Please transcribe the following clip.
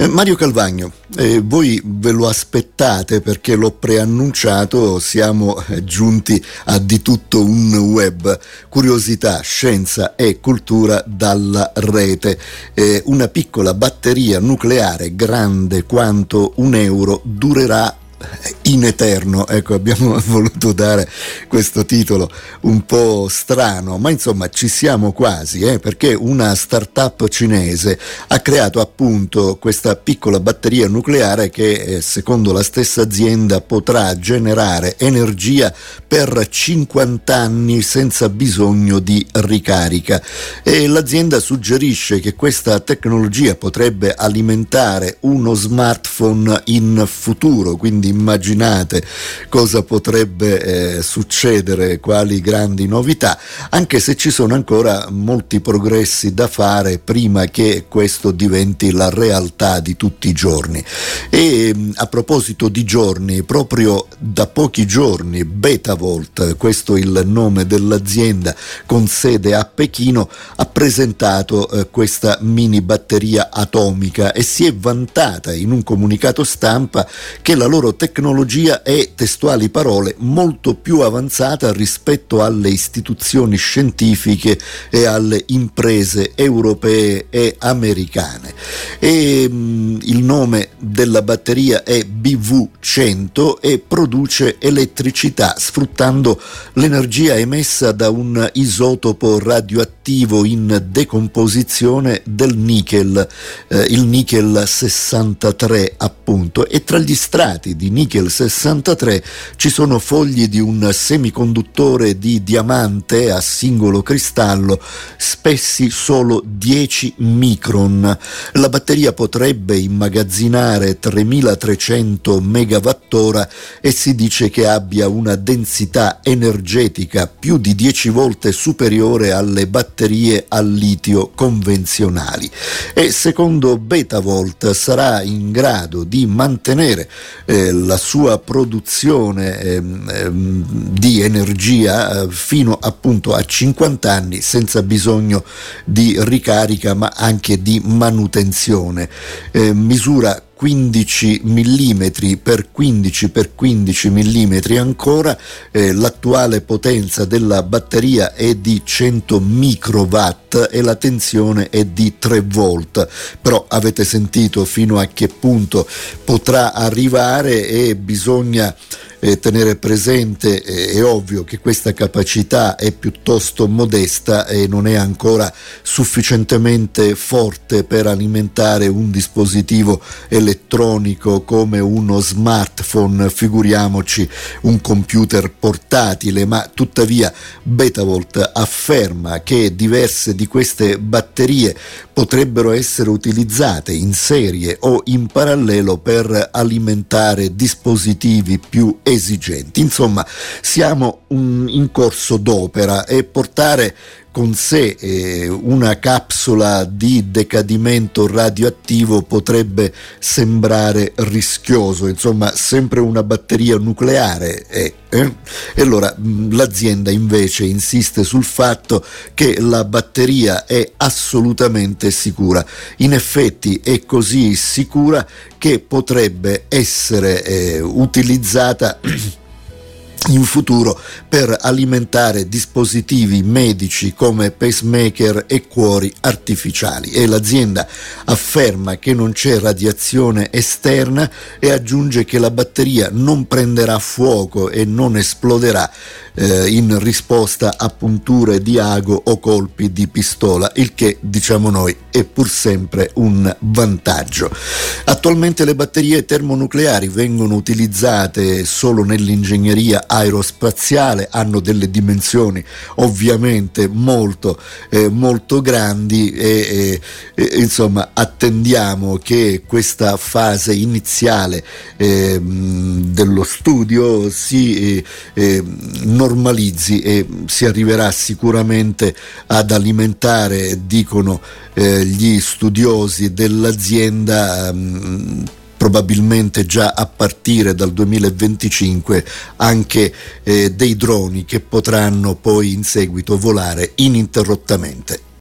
Eh, Mario Calvagno, eh, voi ve lo aspettate perché l'ho preannunciato, siamo eh, giunti a di tutto un web, curiosità, scienza e cultura dalla rete. Eh, una piccola batteria nucleare grande quanto un euro durerà in eterno, ecco abbiamo voluto dare questo titolo un po' strano, ma insomma ci siamo quasi, eh, perché una startup cinese ha creato appunto questa piccola batteria nucleare che eh, secondo la stessa azienda potrà generare energia per 50 anni senza bisogno di ricarica. E l'azienda suggerisce che questa tecnologia potrebbe alimentare uno smartphone in futuro, quindi immaginate cosa potrebbe eh, succedere, quali grandi novità, anche se ci sono ancora molti progressi da fare prima che questo diventi la realtà di tutti i giorni. E a proposito di giorni, proprio da pochi giorni Betavolt, questo è il nome dell'azienda con sede a Pechino, ha presentato eh, questa mini batteria atomica e si è vantata in un comunicato stampa che la loro tecnologia è, testuali parole, molto più avanzata rispetto alle istituzioni scientifiche e alle imprese europee e americane. E, mh, mm, il nome della batteria è BV100 e produce elettricità sfruttando l'energia emessa da un isotopo radioattivo in decomposizione del nickel, eh, il nickel 63 appunto, e tra gli strati di nickel 63 ci sono fogli di un semiconduttore di diamante a singolo cristallo, spessi solo 10 micron. La batteria potrebbe immagazzinare 3300 megawattora e si dice che abbia una densità energetica più di 10 volte superiore alle batterie al litio convenzionali e secondo Betavolt sarà in grado di mantenere eh, la sua produzione ehm, ehm, di energia eh, fino appunto a 50 anni senza bisogno di ricarica ma anche di manutenzione. Eh, misura 15 mm per 15 per 15 mm ancora, eh, l'attuale potenza della batteria è di 100 microwatt e la tensione è di 3 volt, però avete sentito fino a che punto potrà arrivare e bisogna eh, tenere presente, eh, è ovvio che questa capacità è piuttosto modesta e non è ancora sufficientemente forte per alimentare un dispositivo elettronico come uno smartphone, figuriamoci un computer portatile, ma tuttavia Betavolt afferma che diverse di queste batterie potrebbero essere utilizzate in serie o in parallelo per alimentare dispositivi più esigenti. Insomma, siamo in corso d'opera e portare con sé eh, una capsula di decadimento radioattivo potrebbe sembrare rischioso, insomma sempre una batteria nucleare è. Eh? E allora l'azienda invece insiste sul fatto che la batteria è assolutamente sicura. In effetti è così sicura che potrebbe essere eh, utilizzata in futuro per alimentare dispositivi medici come pacemaker e cuori artificiali e l'azienda afferma che non c'è radiazione esterna e aggiunge che la batteria non prenderà fuoco e non esploderà eh, in risposta a punture di ago o colpi di pistola, il che diciamo noi è pur sempre un vantaggio. Attualmente le batterie termonucleari vengono utilizzate solo nell'ingegneria aerospaziale, hanno delle dimensioni ovviamente molto, eh, molto grandi e, e, e, insomma attendiamo che questa fase iniziale eh, dello studio si eh, eh normalizzi e si arriverà sicuramente ad alimentare, dicono eh, gli studiosi dell'azienda, mh, probabilmente già a partire dal 2025 anche eh, dei droni che potranno poi in seguito volare ininterrottamente